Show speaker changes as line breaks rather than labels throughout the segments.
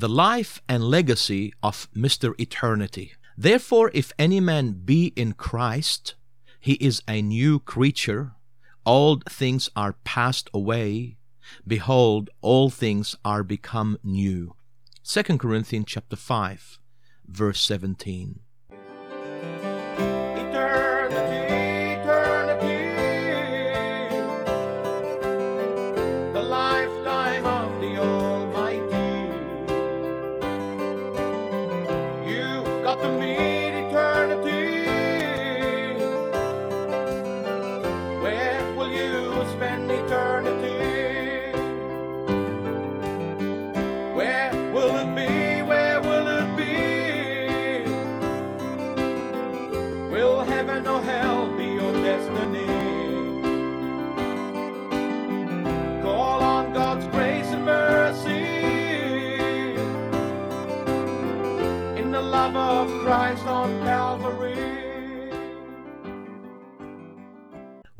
the life and legacy of Mr. Eternity. Therefore, if any man be in Christ, he is a new creature. Old things are passed away. Behold, all things are become new. 2 Corinthians chapter 5, verse 17.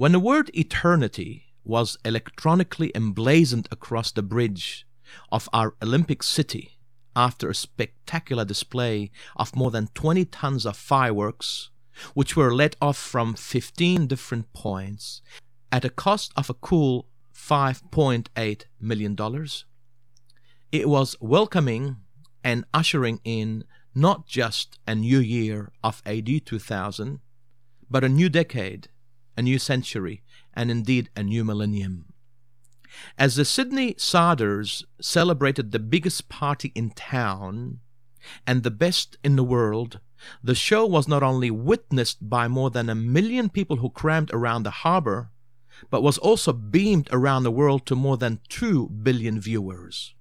When the word eternity was electronically emblazoned across the bridge of our Olympic city after a spectacular display of more than 20 tons of fireworks, which were let off from 15 different points at a cost of a cool $5.8 million, it was welcoming and ushering in not just a new year of AD 2000, but a new decade, a new century, and indeed a new millennium. As the Sydneysiders celebrated the biggest party in town and the best in the world, the show was not only witnessed by more than a million people who crammed around the harbour, but was also beamed around the world to more than 2 billion viewers.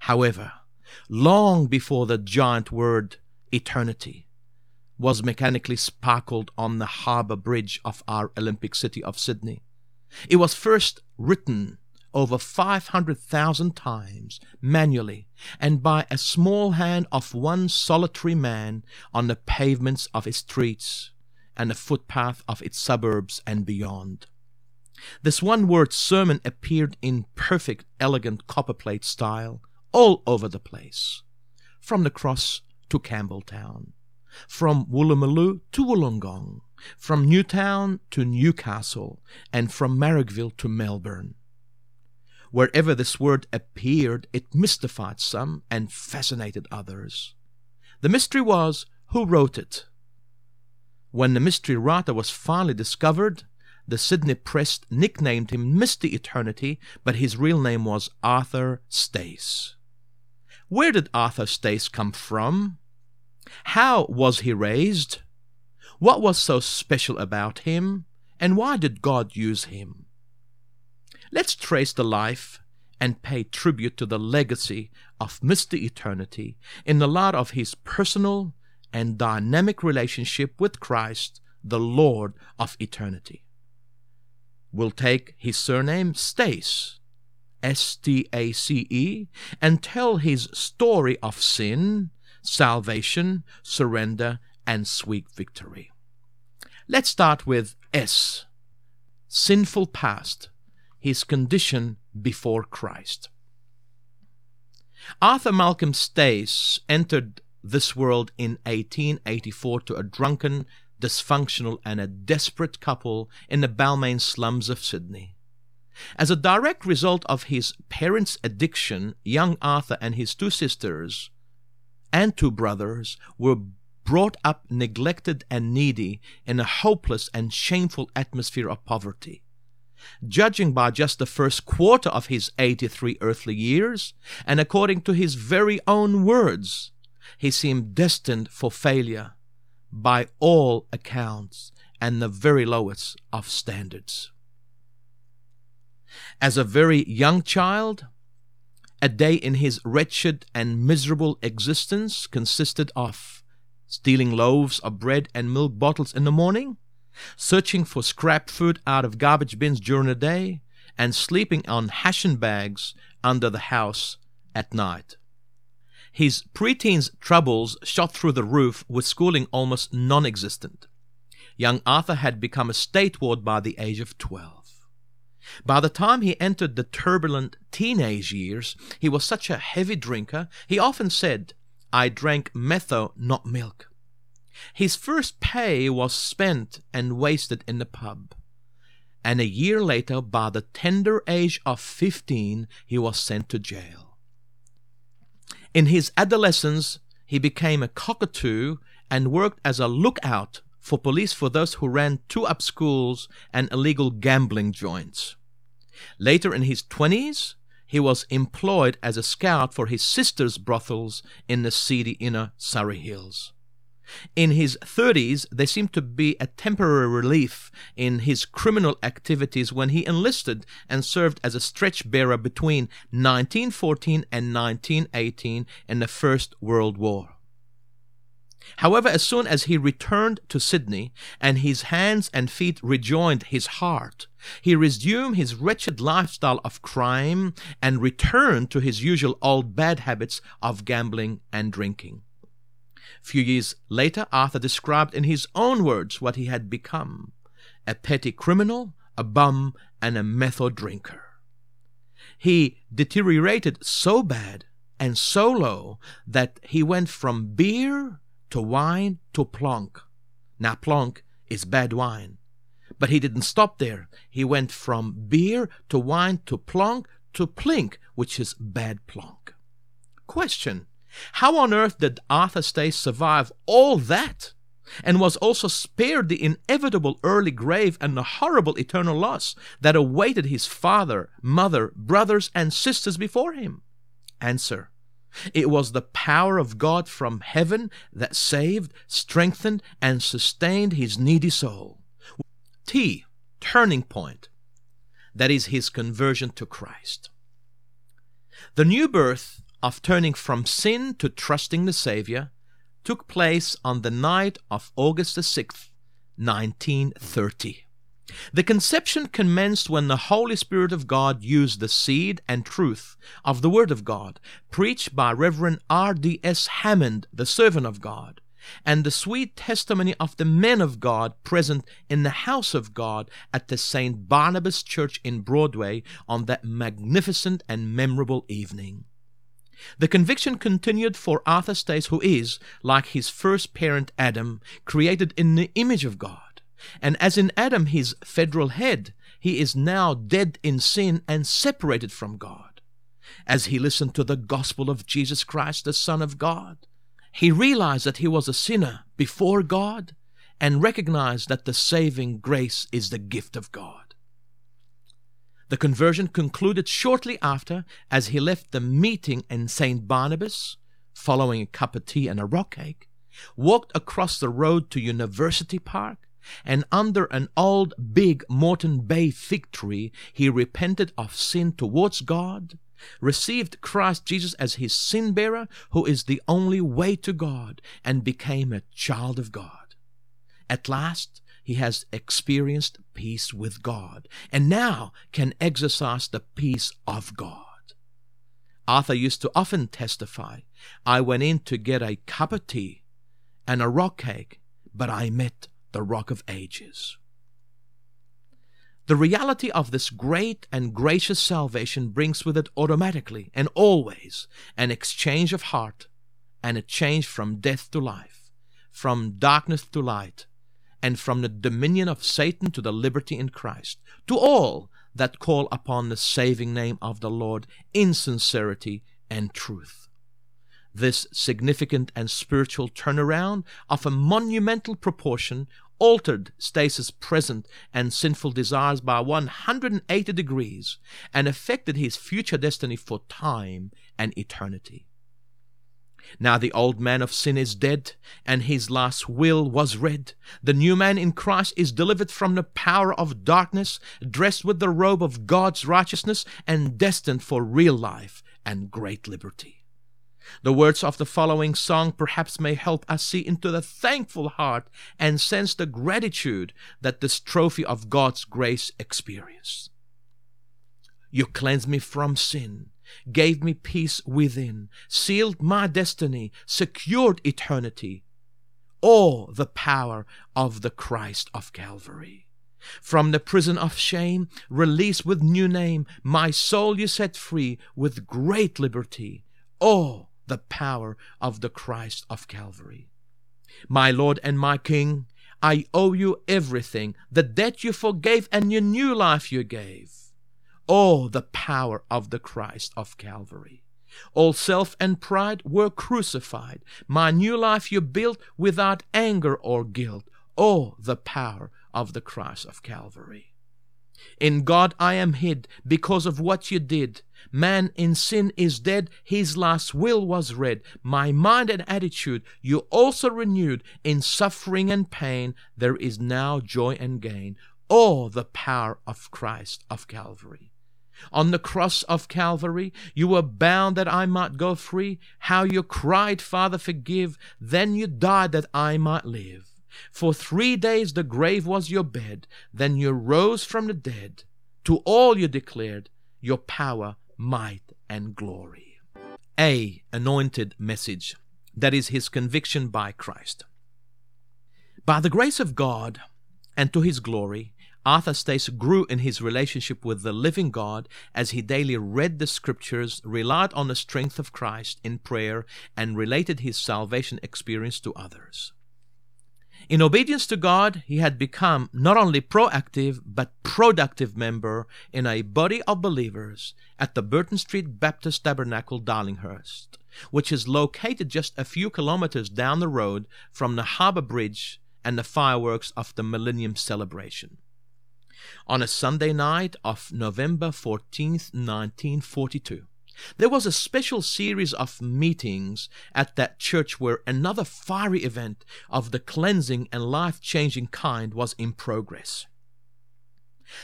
However, long before the giant word eternity was mechanically sparkled on the harbour bridge of our Olympic city of Sydney. It was first written over 500,000 times manually and by a small hand of one solitary man on the pavements of its streets and the footpath of its suburbs and beyond. This one word sermon appeared in perfect, elegant copperplate style all over the place, from the cross to Campbelltown, from Woolloomooloo to Wollongong, from Newtown to Newcastle, and from Marrickville to Melbourne. Wherever this word appeared, it mystified some and fascinated others. The mystery was who wrote it. When the mystery writer was finally discovered, the Sydney Press nicknamed him Mr. Eternity, but his real name was Arthur Stace. Where did Arthur Stace come from? How was he raised? What was so special about him? And why did God use him? Let's trace the life and pay tribute to the legacy of Mr. Eternity in the light of his personal and dynamic relationship with Christ, the Lord of eternity. We'll take his surname Stace S T A C E, and tell his story of sin, salvation, surrender, and sweet victory. Let's start with S. Sinful past, his condition before Christ. Arthur Malcolm Stace entered this world in 1884 to a drunken, dysfunctional, and a desperate couple in the Balmain slums of Sydney. As a direct result of his parents' addiction, young Arthur and his two sisters and two brothers were brought up neglected and needy in a hopeless and shameful atmosphere of poverty. Judging by just the first quarter of his 83 earthly years, and according to his very own words, he seemed destined for failure by all accounts and the very lowest of standards. As a very young child, a day in his wretched and miserable existence consisted of stealing loaves of bread and milk bottles in the morning, searching for scrap food out of garbage bins during the day, and sleeping on hessian bags under the house at night. His preteen's troubles shot through the roof with schooling almost non existent. Young Arthur had become a state ward by the age of 12. By the time he entered the turbulent teenage years, he was such a heavy drinker, he often said, I drank metho, not milk. His first pay was spent and wasted in the pub. And a year later, by the tender age of 15, he was sent to jail. In his adolescence, he became a cockatoo and worked as a lookout for police for those who ran two up schools and illegal gambling joints. Later in his 20s, he was employed as a scout for his sister's brothels in the seedy inner Surry Hills. In his 30s, there seemed to be a temporary relief in his criminal activities when he enlisted and served as a stretch bearer between 1914 and 1918 in the First World War. However, as soon as he returned to Sydney and his hands and feet rejoined his heart, he resumed his wretched lifestyle of crime and returned to his usual old bad habits of gambling and drinking. Few years later, Arthur described in his own words what he had become a petty criminal, a bum, and a metho drinker. He deteriorated so bad and so low that he went from beer to wine to plonk. Now, plonk is bad wine. But he didn't stop there. He went from beer to wine to plonk to plink, which is bad plonk. Question How on earth did Arthur Stace survive all that? And was also spared the inevitable early grave and the horrible eternal loss that awaited his father, mother, brothers, and sisters before him? Answer it was the power of God from heaven that saved, strengthened, and sustained his needy soul. T, turning point. That is his conversion to Christ. The new birth of turning from sin to trusting the Savior took place on the night of August the 6th, 1930. The conception commenced when the Holy Spirit of God used the seed and truth of the Word of God, preached by Reverend R.B.S. Hammond, the servant of God, and the sweet testimony of the men of God present in the house of God at the St. Barnabas Church in Broadway on that magnificent and memorable evening. The conviction continued for Arthur Stace, who is, like his first parent Adam, created in the image of God. And as in Adam, his federal head, he is now dead in sin and separated from God. As he listened to the gospel of Jesus Christ, the Son of God, he realized that he was a sinner before God and recognized that the saving grace is the gift of God. The conversion concluded shortly after as he left the meeting in St. Barnabas, following a cup of tea and a rock cake, walked across the road to University Park, and under an old big Moreton Bay fig tree, he repented of sin towards God, received Christ Jesus as his sin bearer, who is the only way to God, and became a child of God. At last, he has experienced peace with God, and now can exercise the peace of God. Arthur used to often testify, I went in to get a cup of tea and a rock cake, but I met the Rock of Ages. The reality of this great and gracious salvation brings with it automatically and always an exchange of heart and a change from death to life, from darkness to light, and from the dominion of Satan to the liberty in Christ, to all that call upon the saving name of the Lord in sincerity and truth. This significant and spiritual turnaround of a monumental proportion altered Stace's present and sinful desires by 180 degrees and affected his future destiny for time and eternity. Now the old man of sin is dead, and his last will was read. The new man in Christ is delivered from the power of darkness, dressed with the robe of God's righteousness, and destined for real life and great liberty. The words of the following song perhaps may help us see into the thankful heart and sense the gratitude that this trophy of God's grace experienced. You cleansed me from sin, gave me peace within, sealed my destiny, secured eternity. Oh, the power of the Christ of Calvary. From the prison of shame, released with new name, my soul you set free with great liberty. Oh, the power of the Christ of Calvary. My Lord and my King, I owe you everything, the debt you forgave and your new life you gave. Oh, the power of the Christ of Calvary. All self and pride were crucified. My new life you built without anger or guilt. Oh, the power of the Christ of Calvary. In God I am hid because of what you did. Man in sin is dead, his last will was read. My mind and attitude you also renewed. In suffering and pain there is now joy and gain. Oh, the power of Christ of Calvary. On the cross of Calvary, you were bound that I might go free. How you cried, Father, forgive. Then you died that I might live. For three days the grave was your bed. Then you rose from the dead. To all you declared your power, might, and glory. A anointed message. That is his conviction by Christ. By the grace of God and to his glory, Arthur Stace grew in his relationship with the living God as he daily read the scriptures, relied on the strength of Christ in prayer, and related his salvation experience to others. In obedience to God, he had become not only proactive but productive member in a body of believers at the Burton Street Baptist Tabernacle, Darlinghurst, which is located just a few kilometers down the road from the Harbor Bridge and the fireworks of the Millennium Celebration. On a Sunday night of November 14th, 1942, there was a special series of meetings at that church where another fiery event of the cleansing and life changing kind was in progress.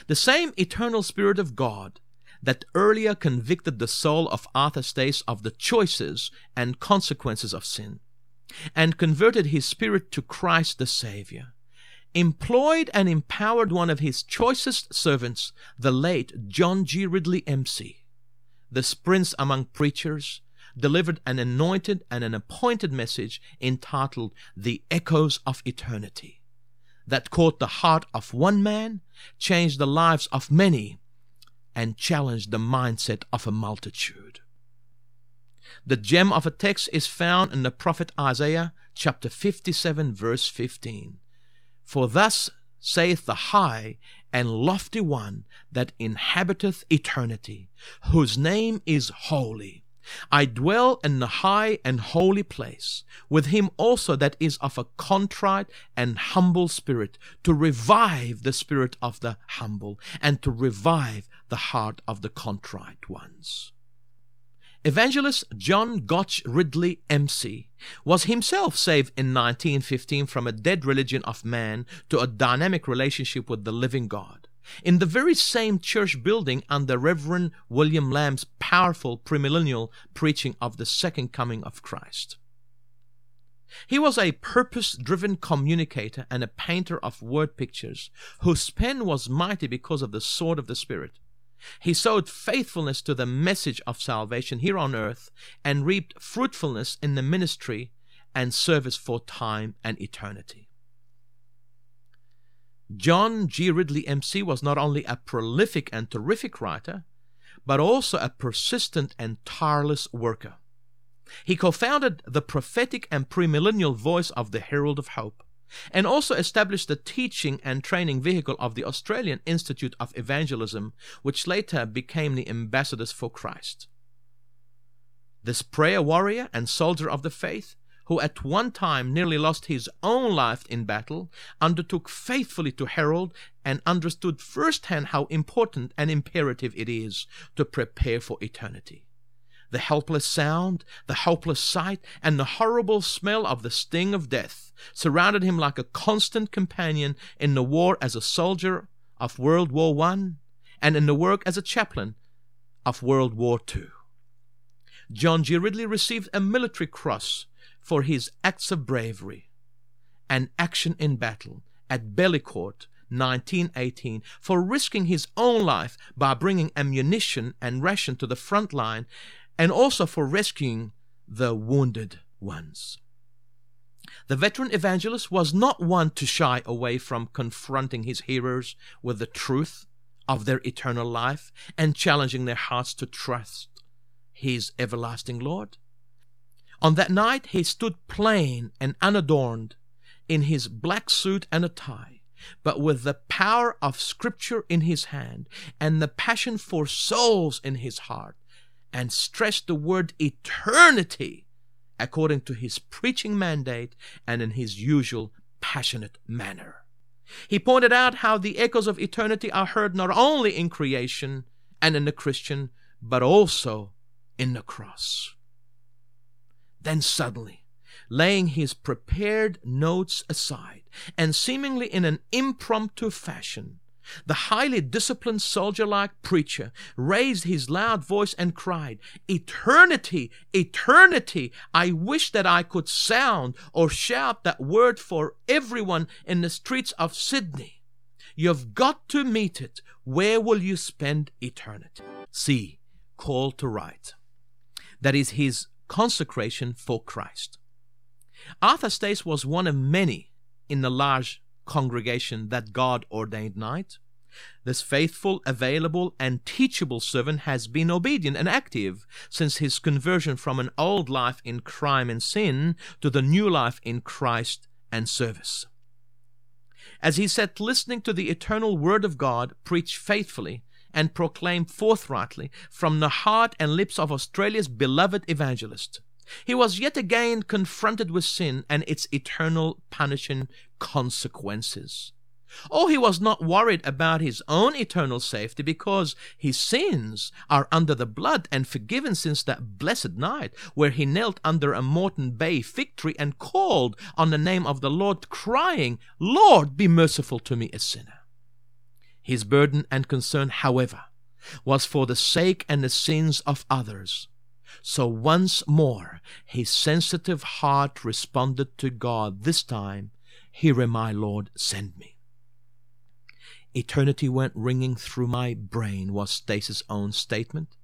The same eternal Spirit of God that earlier convicted the soul of Arthur Stace of the choices and consequences of sin, and converted his spirit to Christ the Savior, employed and empowered one of his choicest servants, the late John G. Ridley, M.C., the prince among preachers, delivered an anointed and an appointed message entitled The Echoes of Eternity that caught the heart of one man, changed the lives of many, and challenged the mindset of a multitude. The gem of a text is found in the prophet Isaiah chapter 57 verse 15. For thus saith the high and lofty one that inhabiteth eternity, whose name is holy. I dwell in the high and holy place, with him also that is of a contrite and humble spirit, to revive the spirit of the humble, and to revive the heart of the contrite ones. Evangelist John Gotch Ridley, MC, was himself saved in 1915 from a dead religion of man to a dynamic relationship with the living God. In the very same church building under Reverend William Lamb's powerful premillennial preaching of the second coming of Christ. He was a purpose driven communicator and a painter of word pictures, whose pen was mighty because of the sword of the Spirit. He sowed faithfulness to the message of salvation here on earth and reaped fruitfulness in the ministry and service for time and eternity. John G. Ridley MC was not only a prolific and terrific writer, but also a persistent and tireless worker. He co founded the prophetic and premillennial voice of the Herald of Hope and also established the teaching and training vehicle of the Australian Institute of Evangelism, which later became the Ambassadors for Christ. This prayer warrior and soldier of the faith, who at one time nearly lost his own life in battle, undertook faithfully to herald and understood firsthand how important and imperative it is to prepare for eternity the helpless sound, the hopeless sight, and the horrible smell of the sting of death surrounded him like a constant companion in the war as a soldier of World War I and in the work as a chaplain of World War II. John G. Ridley received a military cross for his acts of bravery and action in battle at Bellicourt 1918 for risking his own life by bringing ammunition and ration to the front line and also for rescuing the wounded ones. The veteran evangelist was not one to shy away from confronting his hearers with the truth of their eternal life and challenging their hearts to trust his everlasting Lord. On that night, he stood plain and unadorned in his black suit and a tie, but with the power of Scripture in his hand and the passion for souls in his heart, and stressed the word eternity according to his preaching mandate and in his usual passionate manner. He pointed out how the echoes of eternity are heard not only in creation and in the Christian, but also in the cross. Then suddenly, laying his prepared notes aside, and seemingly in an impromptu fashion, the highly disciplined soldier like preacher raised his loud voice and cried, Eternity! Eternity! I wish that I could sound or shout that word for everyone in the streets of Sydney. You've got to meet it. Where will you spend eternity? C. Call to write. That is his consecration for Christ. Arthur Stace was one of many in the large congregation that God ordained night. This faithful, available, and teachable servant has been obedient and active since his conversion from an old life in crime and sin to the new life in Christ and service. As he sat listening to the eternal Word of God preached faithfully and proclaimed forthrightly from the heart and lips of Australia's beloved evangelist, he was yet again confronted with sin and its eternal punishing consequences. Oh, he was not worried about his own eternal safety because his sins are under the blood and forgiven since that blessed night where he knelt under a Moreton Bay fig tree and called on the name of the Lord, crying, Lord, be merciful to me, a sinner. His burden and concern, however, was for the sake and the sins of others. So once more his sensitive heart responded to God, this time, am I, Lord, send me. Eternity went ringing through my brain, was Stace's own statement.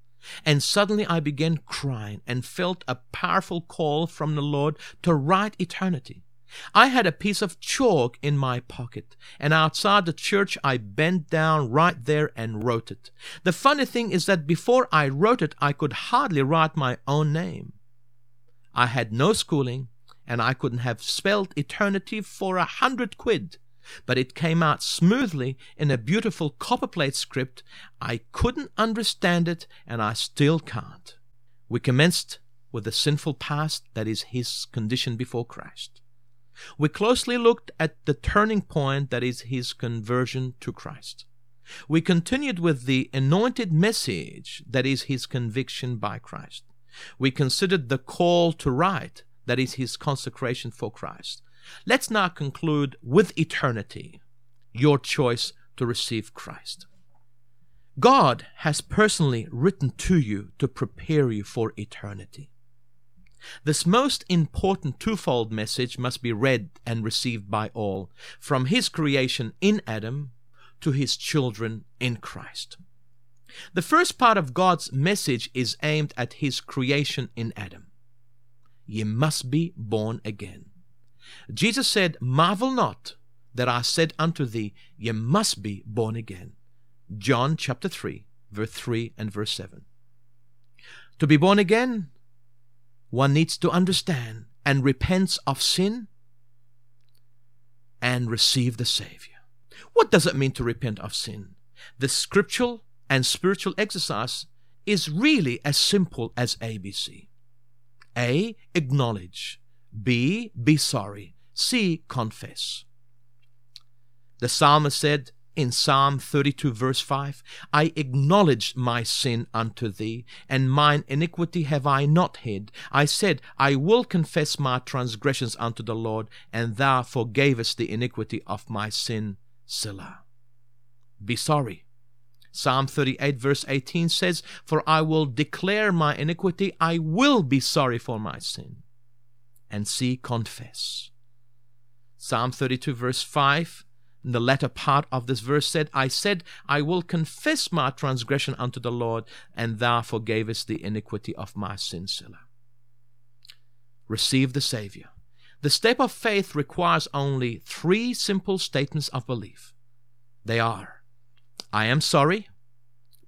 And suddenly I began crying and felt a powerful call from the Lord to write eternity. I had a piece of chalk in my pocket, and outside the church I bent down right there and wrote it. The funny thing is that before I wrote it, I could hardly write my own name. I had no schooling, and I couldn't have spelled eternity for a hundred quid, but it came out smoothly in a beautiful copperplate script. I couldn't understand it, and I still can't. We commenced with the sinful past that is his condition before Christ. We closely looked at the turning point that is his conversion to Christ. We continued with the anointed message that is his conviction by Christ. We considered the call to write that is his consecration for Christ. Let's now conclude with eternity, your choice to receive Christ. God has personally written to you to prepare you for eternity. This most important twofold message must be read and received by all, from his creation in Adam to his children in Christ. The first part of God's message is aimed at his creation in Adam. Ye must be born again. Jesus said, Marvel not that I said unto thee, Ye must be born again. John chapter 3, verse 3 and verse 7. To be born again one needs to understand and repents of sin and receive the Savior. What does it mean to repent of sin? The scriptural and spiritual exercise is really as simple as ABC. A. Acknowledge. B. Be sorry. C. Confess. The psalmist said, in Psalm 32, verse 5 I acknowledged my sin unto thee, and mine iniquity have I not hid. I said, I will confess my transgressions unto the Lord, and thou forgavest the iniquity of my sin. Selah. Be sorry. Psalm 38, verse 18 says, For I will declare my iniquity, I will be sorry for my sin. And see, confess. Psalm 32, verse 5 in the latter part of this verse said, I said, I will confess my transgression unto the Lord, and thou forgavest the iniquity of my sin, Selah. Receive the Savior. The step of faith requires only three simple statements of belief. They are I am sorry,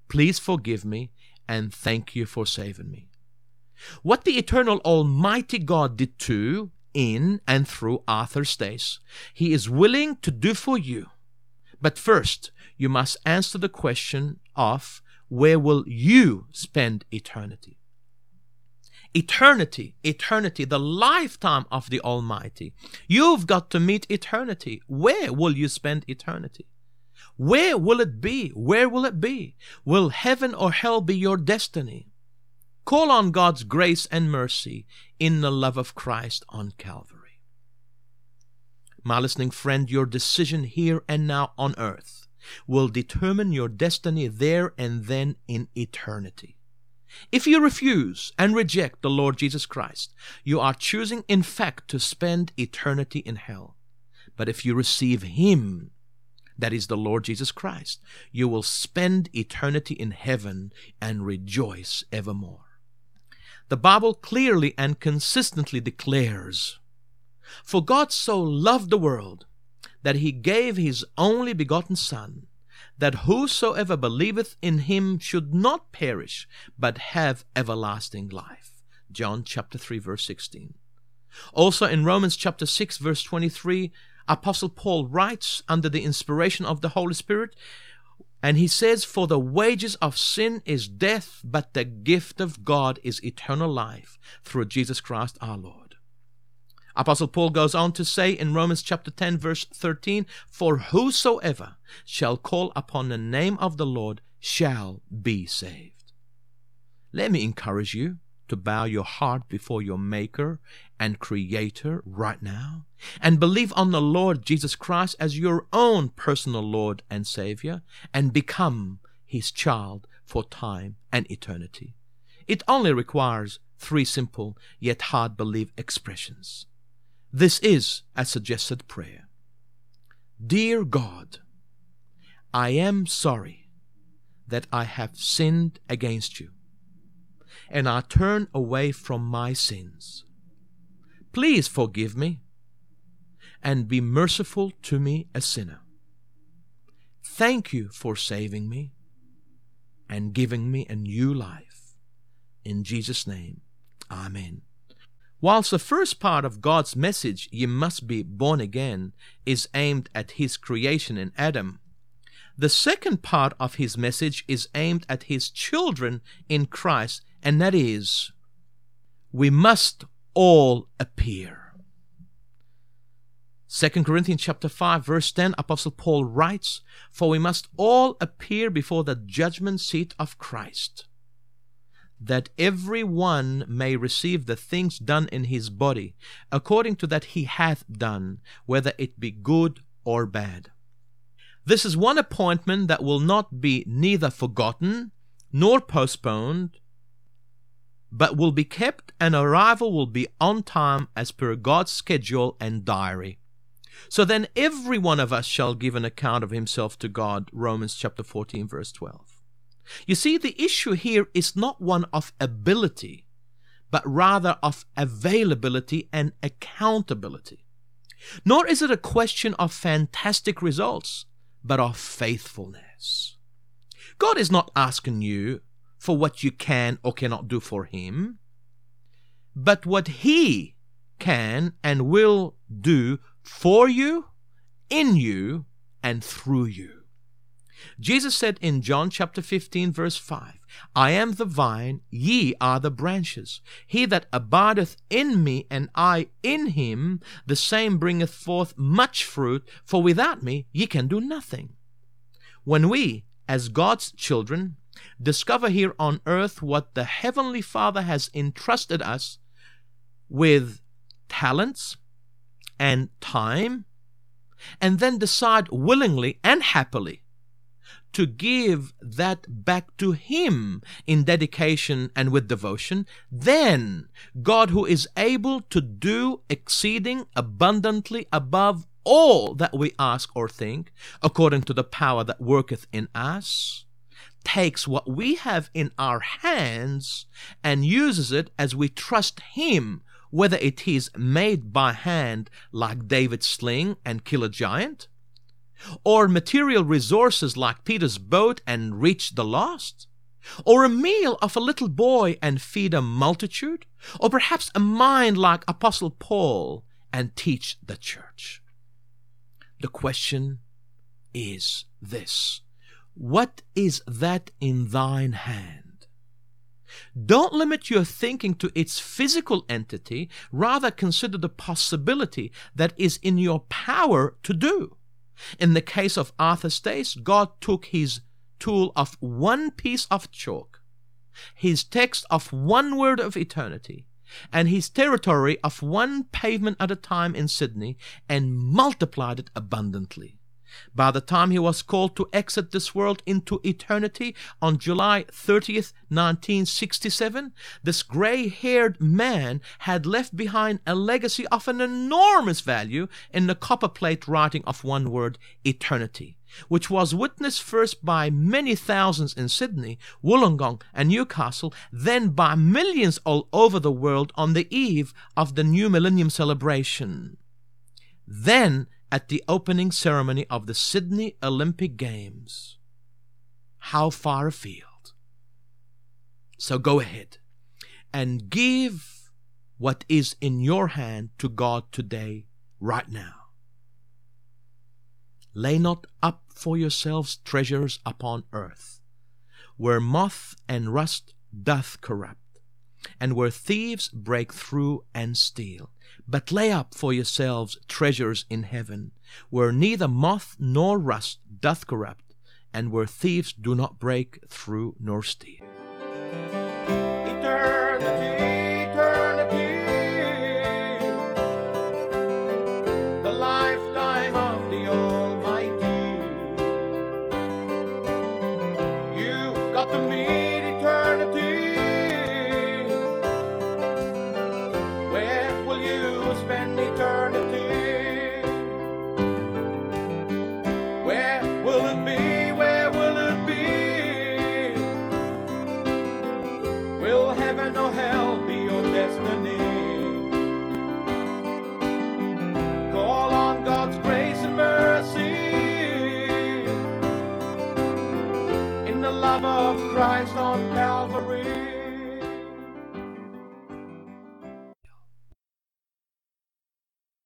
please forgive me, and thank you for saving me. What the eternal Almighty God did to, in, and through Arthur Stace, He is willing to do for you. But first, you must answer the question of where will you spend eternity? Eternity, eternity, the lifetime of the Almighty. You've got to meet eternity. Where will you spend eternity? Where will it be? Where will it be? Will heaven or hell be your destiny? Call on God's grace and mercy in the love of Christ on Calvary. My listening friend, your decision here and now on earth will determine your destiny there and then in eternity. If you refuse and reject the Lord Jesus Christ, you are choosing, in fact, to spend eternity in hell. But if you receive Him, that is the Lord Jesus Christ, you will spend eternity in heaven and rejoice evermore. The Bible clearly and consistently declares, For God so loved the world that he gave his only begotten Son, that whosoever believeth in him should not perish, but have everlasting life. John chapter 3 verse 16. Also in Romans chapter 6 verse 23, Apostle Paul writes under the inspiration of the Holy Spirit, and he says, For the wages of sin is death, but the gift of God is eternal life through Jesus Christ our Lord. Apostle Paul goes on to say in Romans chapter 10 verse 13, For whosoever shall call upon the name of the Lord shall be saved. Let me encourage you to bow your heart before your Maker and Creator right now and believe on the Lord Jesus Christ as your own personal Lord and Savior and become His child for time and eternity. It only requires three simple yet hard believe expressions. This is a suggested prayer. Dear God, I am sorry that I have sinned against you, and I turn away from my sins. Please forgive me and be merciful to me, a sinner. Thank you for saving me and giving me a new life. In Jesus' name, Amen. Whilst the first part of God's message, ye must be born again, is aimed at his creation in Adam, the second part of his message is aimed at his children in Christ, and that is, we must all appear. 2 Corinthians chapter 5 verse 10 Apostle Paul writes, For we must all appear before the judgment seat of Christ that every one may receive the things done in his body, according to that he hath done, whether it be good or bad. This is one appointment that will not be neither forgotten nor postponed, but will be kept, and arrival will be on time as per God's schedule and diary. So then every one of us shall give an account of himself to God. Romans chapter 14, verse 12. You see, the issue here is not one of ability, but rather of availability and accountability. Nor is it a question of fantastic results, but of faithfulness. God is not asking you for what you can or cannot do for Him, but what He can and will do for you, in you, and through you. Jesus said in John chapter 15, verse 5, I am the vine, ye are the branches. He that abideth in me, and I in him, the same bringeth forth much fruit, for without me ye can do nothing. When we, as God's children, discover here on earth what the Heavenly Father has entrusted us with talents and time, and then decide willingly and happily to give that back to Him in dedication and with devotion, then God, who is able to do exceeding abundantly above all that we ask or think, according to the power that worketh in us, takes what we have in our hands and uses it as we trust Him whether it is made by hand like David's sling and kill a giant, or material resources like Peter's boat and reach the lost, or a meal of a little boy and feed a multitude, or perhaps a mind like Apostle Paul and teach the church. The question is this What is that in thine hand? Don't limit your thinking to its physical entity, rather consider the possibility that is in your power to do. In the case of Arthur Stace, God took his tool of one piece of chalk, his text of one word of eternity, and his territory of one pavement at a time in Sydney, and multiplied it abundantly. By the time he was called to exit this world into eternity on July 30th, 1967, this gray haired man had left behind a legacy of an enormous value in the copperplate writing of one word, eternity, which was witnessed first by many thousands in Sydney, Wollongong, and Newcastle, then by millions all over the world on the eve of the new millennium celebration. Then at the opening ceremony of the Sydney Olympic Games. How far afield? So go ahead and give what is in your hand to God today, right now. Lay not up for yourselves treasures upon earth, where moth and rust doth corrupt and where thieves break through and steal. But lay up for yourselves treasures in heaven, where neither moth nor rust doth corrupt, and where thieves do not break through nor steal.